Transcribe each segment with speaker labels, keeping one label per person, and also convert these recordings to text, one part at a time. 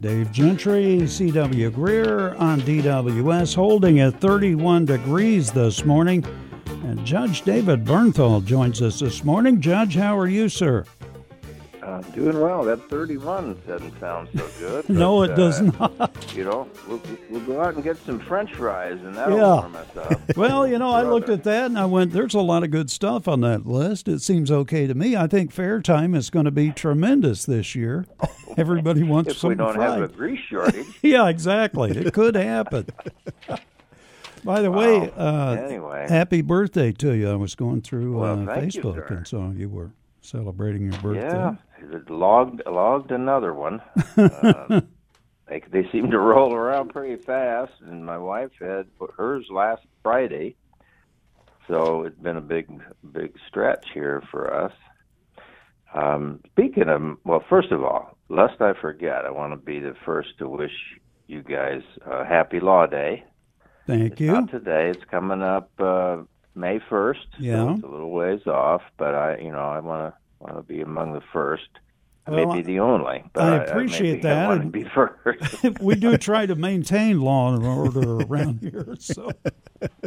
Speaker 1: Dave Gentry, CW Greer on DWS, holding at 31 degrees this morning. And Judge David Bernthal joins us this morning. Judge, how are you, sir?
Speaker 2: Uh, doing well. That 31 doesn't sound so good.
Speaker 1: no,
Speaker 2: but,
Speaker 1: it does
Speaker 2: uh,
Speaker 1: not.
Speaker 2: You know, we'll, we'll go out and get some French fries, and that'll
Speaker 1: Yeah.
Speaker 2: warm us up.
Speaker 1: Well, you know, I looked at that and I went, there's a lot of good stuff on that list. It seems okay to me. I think fair time is going to be tremendous this year. Everybody wants
Speaker 2: If we
Speaker 1: something
Speaker 2: don't
Speaker 1: fried.
Speaker 2: have a grease shortage.
Speaker 1: Yeah, exactly. It could happen. By the way, uh,
Speaker 2: Anyway.
Speaker 1: happy birthday to you. I was going through
Speaker 2: Well,
Speaker 1: uh,
Speaker 2: thank you,
Speaker 1: Facebook and saw you were celebrating your birthday.
Speaker 2: yeah, logged logged another one. Uh, they they seem to roll around pretty fast, and my wife had put hers last Friday, so it's been a big big stretch here for us. Um, speaking of, well, first of all, lest I forget, I want to be the first to wish you guys a happy Law Day.
Speaker 1: Thank
Speaker 2: It's
Speaker 1: you.
Speaker 2: not today. It's coming up uh, May first.
Speaker 1: Yeah.
Speaker 2: it's a little ways off, but I, you know, I want to want to be among the first. I
Speaker 1: Well,
Speaker 2: may be the only, but
Speaker 1: I
Speaker 2: I,
Speaker 1: appreciate
Speaker 2: maybe I
Speaker 1: that,
Speaker 2: want to be first.
Speaker 1: we do try to maintain law and order around here, so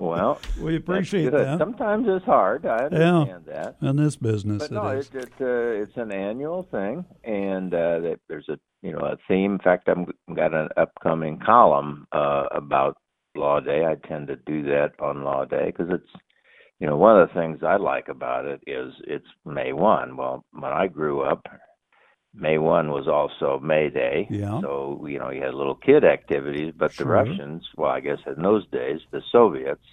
Speaker 2: well,
Speaker 1: we appreciate that.
Speaker 2: Sometimes it's hard. I understand that.
Speaker 1: In this business,
Speaker 2: But no,
Speaker 1: it is.
Speaker 2: it, it, uh, it's an annual thing, and uh, there's a you know a theme. In fact, I've got an upcoming column uh, about Law Day. I tend to do that on Law Day because it's you know one of the things I like about it is it's May one. Well, when I grew up, May one was also May Day.
Speaker 1: Yeah.
Speaker 2: So you know you had little kid activities, but
Speaker 1: Sure.
Speaker 2: the Russians, well, I guess in those days, the Soviets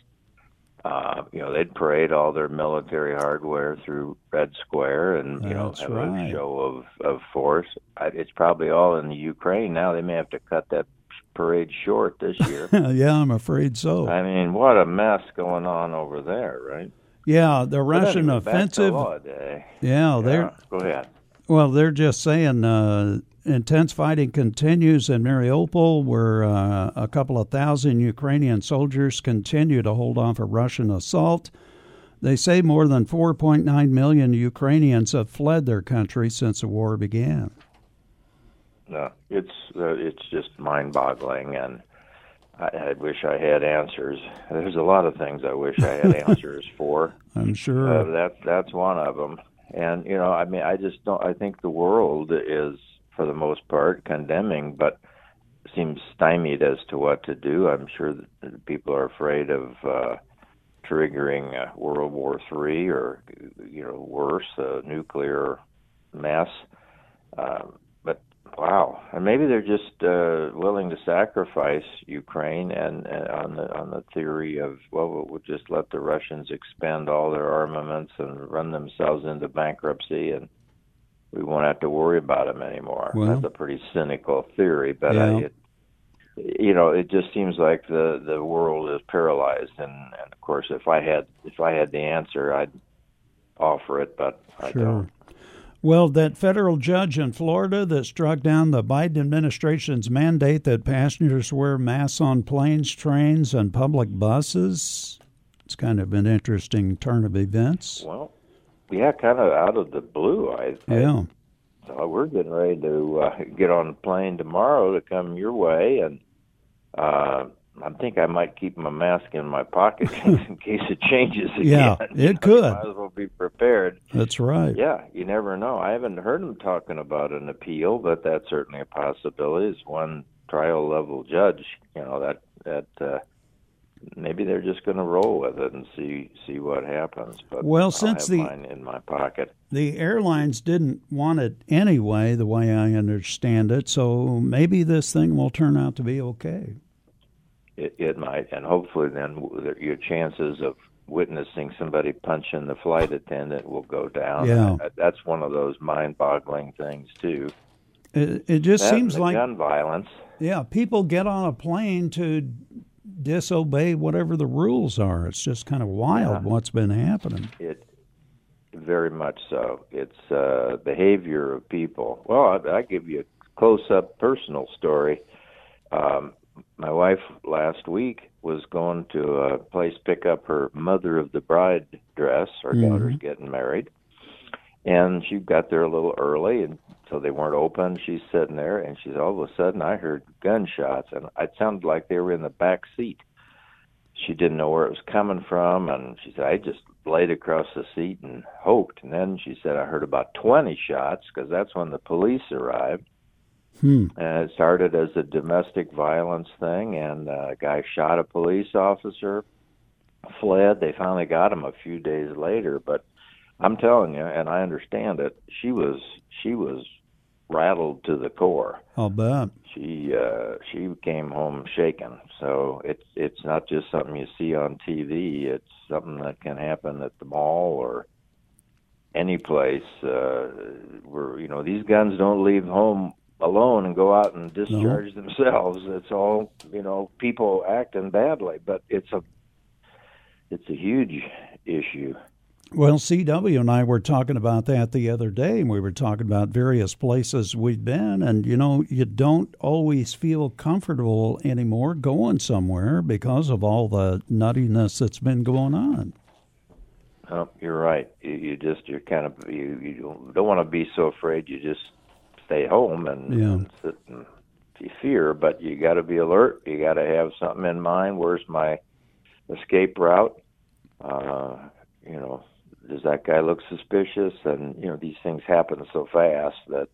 Speaker 2: uh, you know, they'd parade all their military hardware through Red Square and you know have
Speaker 1: right.
Speaker 2: a show of of force. I, it's probably all in the Ukraine now. They may have to cut that parade short this year.
Speaker 1: yeah, I'm afraid so.
Speaker 2: I mean, what a mess going on over there, right?
Speaker 1: yeah, the Russian offensive.
Speaker 2: Day.
Speaker 1: Yeah, they're
Speaker 2: go ahead.
Speaker 1: Well, they're just saying uh, intense fighting continues in Mariupol, where uh, a couple of thousand Ukrainian soldiers continue to hold off a Russian assault. They say more than 4.9 million Ukrainians have fled their country since the war began.
Speaker 2: No, it's uh, it's just mind-boggling, and I, I wish I had answers. There's a lot of things I wish I had answers for.
Speaker 1: I'm
Speaker 2: Uh,
Speaker 1: sure.
Speaker 2: that that's one of them. And you know, I mean, I just don't. I think the world is, for the most part, condemning, but seems stymied as to what to do. I'm sure that people are afraid of uh, triggering uh, World War Three or, you know, worse, a nuclear mess. Um, wow, and maybe they're just uh, willing to sacrifice Ukraine, and, and on the on the theory of well, we'll just let the Russians expend all their armaments and run themselves into bankruptcy, and we won't have to worry about them anymore.
Speaker 1: Well-
Speaker 2: That's a pretty cynical theory, but
Speaker 1: Yeah.
Speaker 2: I, it, you know, it just seems like the the world is paralyzed, and, and of course, if I had if I had the answer, I'd offer it, but I don't.
Speaker 1: Well, that federal judge in Florida that struck down the Biden administration's mandate that passengers wear masks on planes, trains, and public buses. It's kind of an interesting turn of events.
Speaker 2: Well, yeah, kind of out of the blue. I, I
Speaker 1: Yeah.
Speaker 2: So we're getting ready to uh, get on a plane tomorrow to come your way, and uh, I think I might keep my mask in my pocket in case it changes again.
Speaker 1: Yeah, it could.
Speaker 2: I Might as well be prepared.
Speaker 1: That's right.
Speaker 2: Yeah, you never know. I haven't heard them talking about an appeal, but that's certainly a possibility. As one trial level judge, you know that that uh, maybe they're just going to roll with it and see see what happens. But
Speaker 1: Well,
Speaker 2: I'll
Speaker 1: since the-
Speaker 2: in my pocket.
Speaker 1: The airlines didn't want it anyway, the way I understand it, so maybe this thing will turn out to be okay.
Speaker 2: It, it might, and hopefully then your chances of witnessing somebody punching the flight attendant will go down.
Speaker 1: Yeah.
Speaker 2: Uh, that's one of those mind-boggling things too.
Speaker 1: It, it just
Speaker 2: That
Speaker 1: seems like,
Speaker 2: gun violence.
Speaker 1: yeah, people get on a plane to disobey whatever the rules are. It's just kind of wild
Speaker 2: Yeah.
Speaker 1: what's been happening.
Speaker 2: It very much so. It's uh, behavior of people. Well, I, I give you a close-up personal story. Um, my wife last week was going to a place pick up her mother of the bride dress. Our
Speaker 1: Mhm.
Speaker 2: daughter's getting married, and she got there a little early and so they weren't open. She's sitting there, and she's all of a sudden I heard gunshots, and it sounded like they were in the back seat. She didn't know where it was coming from, and she said I just laid across the seat and hoped. And then she said I heard about 20 shots because that's when the police arrived.
Speaker 1: Hmm.
Speaker 2: And it started as a domestic violence thing, and uh, a guy shot a police officer, fled. They finally got him a few days later, but I'm telling you, and I understand it. She was she was rattled to the core.
Speaker 1: I'll bet.
Speaker 2: She uh, she came home shaken. So it's it's not just something you see on TV. It's something that can happen at the mall or any place uh, where you know these guns don't leave home alone and go out and discharge no. themselves. It's all you know people acting badly, but it's a it's a huge issue.
Speaker 1: Well, CW and I were talking about that the other day, and we were talking about various places we've been, and you know, you don't always feel comfortable anymore going somewhere because of all the nuttiness that's been going on.
Speaker 2: Oh, you're right. You, you just you're kind of you you don't want to be so afraid. You just stay home and,
Speaker 1: yeah.
Speaker 2: and sit and fear, but you got to be alert. You got to have something in mind. Where's my escape route? Uh, you know, does that guy look suspicious? And you know, these things happen so fast that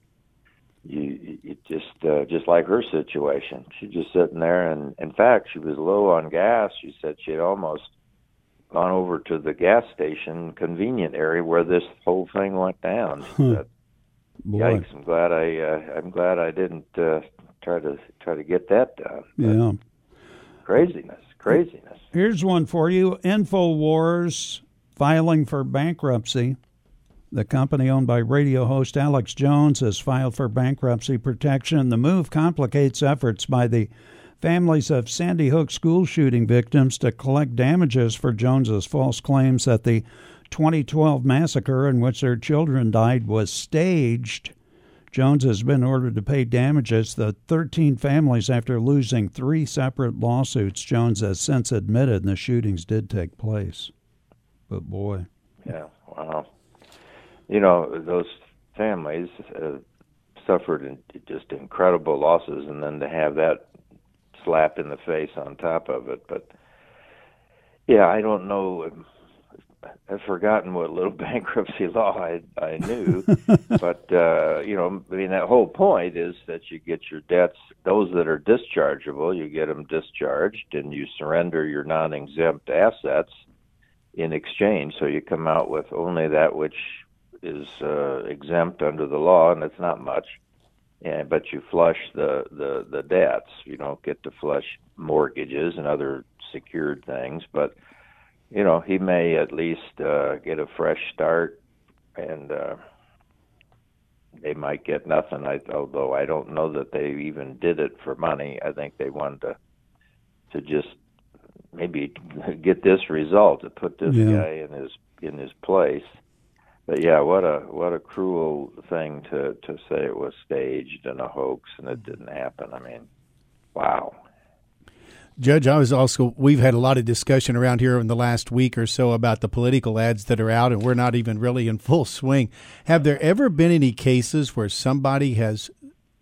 Speaker 2: you, you just uh, just like her situation. She's just sitting there, and in fact, she was low on gas. She said she had almost gone over to the gas station convenient area where this whole thing went down. She said, Yikes! I'm glad I uh, I'm glad I didn't uh, try to try to get that done.
Speaker 1: Yeah,
Speaker 2: craziness, craziness.
Speaker 1: Here's one for you: Infowars filing for bankruptcy. The company owned by radio host Alex Jones has filed for bankruptcy protection. The move complicates efforts by the families of Sandy Hook school shooting victims to collect damages for Jones's false claims that the 2012 massacre in which their children died was staged. Jones has been ordered to pay damages to 13 families after losing three separate lawsuits. Jones has since admitted the shootings did take place. But boy.
Speaker 2: Yeah, wow. You know, those families uh, suffered just incredible losses, and then to have that slap in the face on top of it. But yeah, I don't know. I've forgotten what little bankruptcy law I I knew, but uh, you know, I mean, that whole point is that you get your debts, those that are dischargeable, you get them discharged, and you surrender your non-exempt assets in exchange. So you come out with only that which is uh, exempt under the law, and it's not much. And but you flush the the the debts. You don't get to flush mortgages and other secured things, but you know he may at least uh, get a fresh start, and uh, they might get nothing. I, although I don't know that they even did it for money. I think they wanted to to just maybe get this result to put this
Speaker 1: yeah.
Speaker 2: guy in his in his place. But yeah, what a what a cruel thing to to say it was staged and a hoax and it didn't happen. I mean, wow.
Speaker 3: Judge, I was also we've had a lot of discussion around here in the last week or so about the political ads that are out and we're not even really in full swing. Have there ever been any cases where somebody has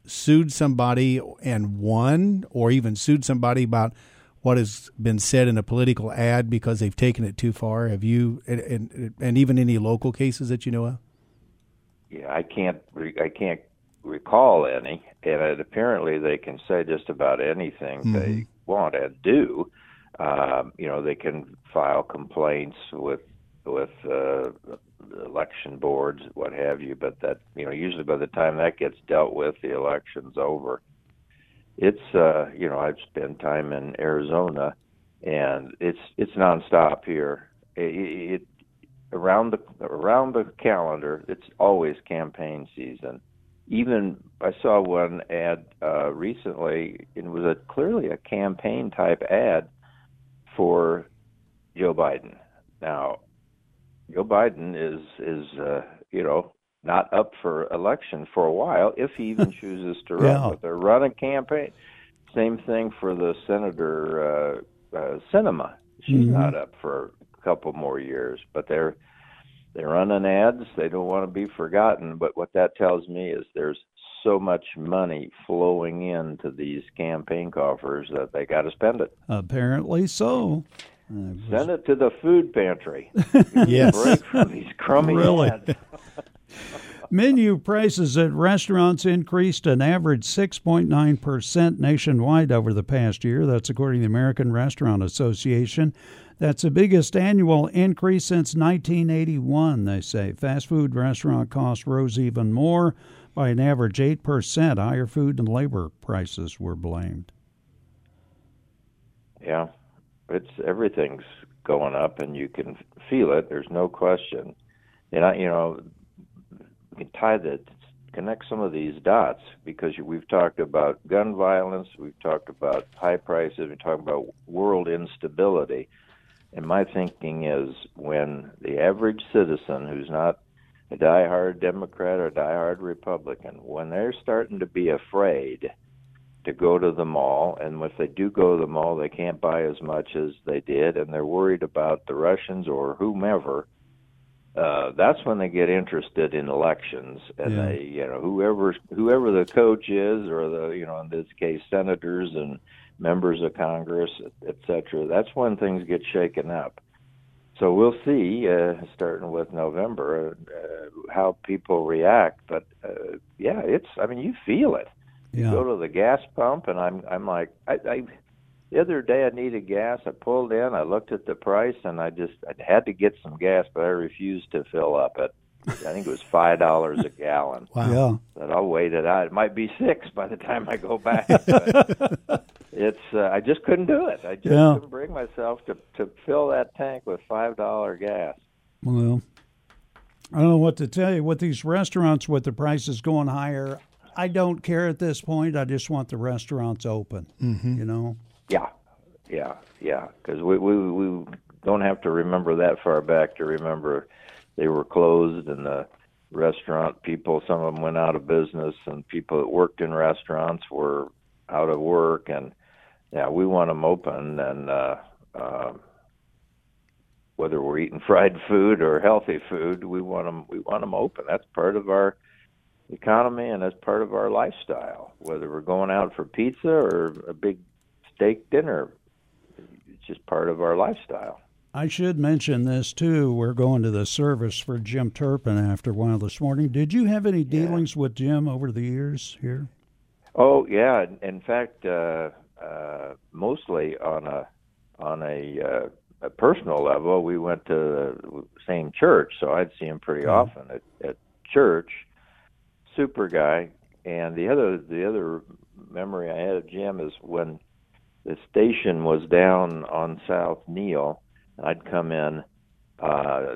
Speaker 3: sued somebody and won or even sued somebody about what has been said in a political ad because they've taken it too far? Have you, and, and, and even any local cases that you know of?
Speaker 2: Yeah, I can't. I can't recall any, and it, apparently they can say just about anything mm-hmm. they want and do. Um, you know, they can file complaints with with uh, election boards, what have you. But that you know, usually by the time that gets dealt with, the election's over it's uh you know I've spent time in Arizona and it's it's nonstop here. It, it around the around the calendar it's always campaign season. Even I saw one ad uh recently it was a clearly a campaign type ad for Joe Biden. Now Joe Biden is is uh you know not up for election for a while if he even chooses to run.
Speaker 1: yeah.
Speaker 2: But they're running campaign. Same thing for the senator uh, uh, Sinema. She's
Speaker 1: mm-hmm.
Speaker 2: not up for a couple more years, but they're They're running ads. They don't want to be forgotten. But what that tells me is there's so much money flowing into these campaign coffers that they got to spend it.
Speaker 1: Apparently so.
Speaker 2: Uh, Send it to the food pantry.
Speaker 3: yes.
Speaker 2: Break from these crummy
Speaker 1: really?
Speaker 2: ads.
Speaker 1: Menu prices at restaurants increased an average 6.9% nationwide over the past year. That's according to the American Restaurant Association. That's the biggest annual increase since 1981, they say. Fast food restaurant costs rose even more by an average 8%. Higher food and labor prices were blamed.
Speaker 2: Yeah, it's everything's going up, and you can feel it. There's no question. And I, you know, we can tie that, connect some of these dots because we've talked about gun violence, we've talked about high prices, we've talked about world instability. And my thinking is when the average citizen who's not a diehard Democrat or diehard Republican, when they're starting to be afraid to go to the mall, and if they do go to the mall, they can't buy as much as they did, and they're worried about the Russians or whomever. Uh, that's when they get interested in elections, and
Speaker 1: Yeah.
Speaker 2: they, you know, whoever whoever the coach is, or the, you know, in this case, senators and members of Congress, et cetera. That's when things get shaken up. So we'll see, uh, starting with November, uh, how people react. But uh, yeah, it's. I mean, you feel it. You go to the gas pump, and I'm. I'm like, I, I. The other day, I needed gas. I pulled in. I looked at the price, and I just I had to get some gas, but I refused to fill up it. I think it was five dollars a gallon.
Speaker 3: Wow.
Speaker 1: Yeah.
Speaker 2: But I'll wait it out. It might be six by the time I go back. But it's uh, I just couldn't do it. I just
Speaker 1: Yeah.
Speaker 2: couldn't bring myself to to fill that tank with five dollar gas.
Speaker 1: Well, I don't know what to tell you. With these restaurants, with the prices going higher, I don't care at this point. I just want the restaurants open. Mm-hmm. You know.
Speaker 2: Yeah, yeah, yeah. Because we, we we don't have to remember that far back to remember they were closed and the restaurant people. Some of them went out of business, and people that worked in restaurants were out of work. And yeah, we want them open, and uh, uh, whether we're eating fried food or healthy food, we want them. We want them open. That's part of our economy, and that's part of our lifestyle. Whether we're going out for pizza or a big steak dinner, it's just part of our lifestyle.
Speaker 1: I should mention this too. We're going to the service for Jim Turpin after a while this morning. Did you have any dealings with Jim over the years here?
Speaker 2: Oh yeah, in fact, uh, uh, mostly on a on a, uh, a personal level. We went to the same church, so I'd see him pretty
Speaker 1: Okay.
Speaker 2: often at, at church. Super guy. And the other the other memory I had of Jim is when the station was down on South Neil, and I'd come in. Uh,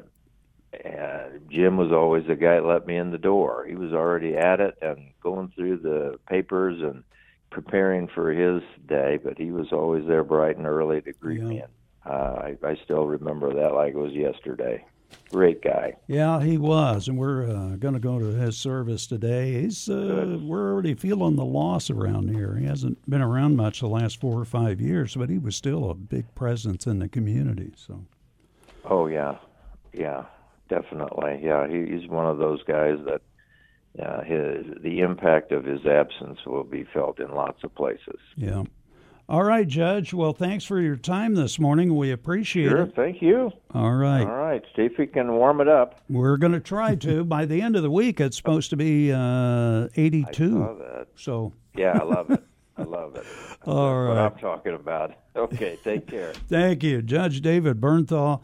Speaker 2: and Jim was always the guy that let me in the door. He was already at it and going through the papers and preparing for his day, but he was always there bright and early to greet
Speaker 1: Yeah.
Speaker 2: me. And, uh, I, I still remember that like it was yesterday. Great guy.
Speaker 1: Yeah, he was, and we're uh, going to go to his service today. He's uh, we're already feeling the loss around here. He hasn't been around much the last four or five years, but he was still a big presence in the community. So
Speaker 2: Oh yeah, yeah, definitely. Yeah, he, he's one of those guys that uh, his the impact of his absence will be felt in lots of places.
Speaker 1: yeah. All right, Judge. Well, thanks for your time this morning. We appreciate
Speaker 2: Sure,
Speaker 1: it.
Speaker 2: thank you.
Speaker 1: All right.
Speaker 2: All right, see if we can warm it up.
Speaker 1: We're going to try to. By the end of the week, it's supposed to be uh,
Speaker 2: I
Speaker 1: 82.
Speaker 2: that.
Speaker 1: So,
Speaker 2: Yeah, I love it. I love it.
Speaker 1: all
Speaker 2: That's what. I'm talking about. Okay, take care.
Speaker 1: Thank you, Judge David Bernthal.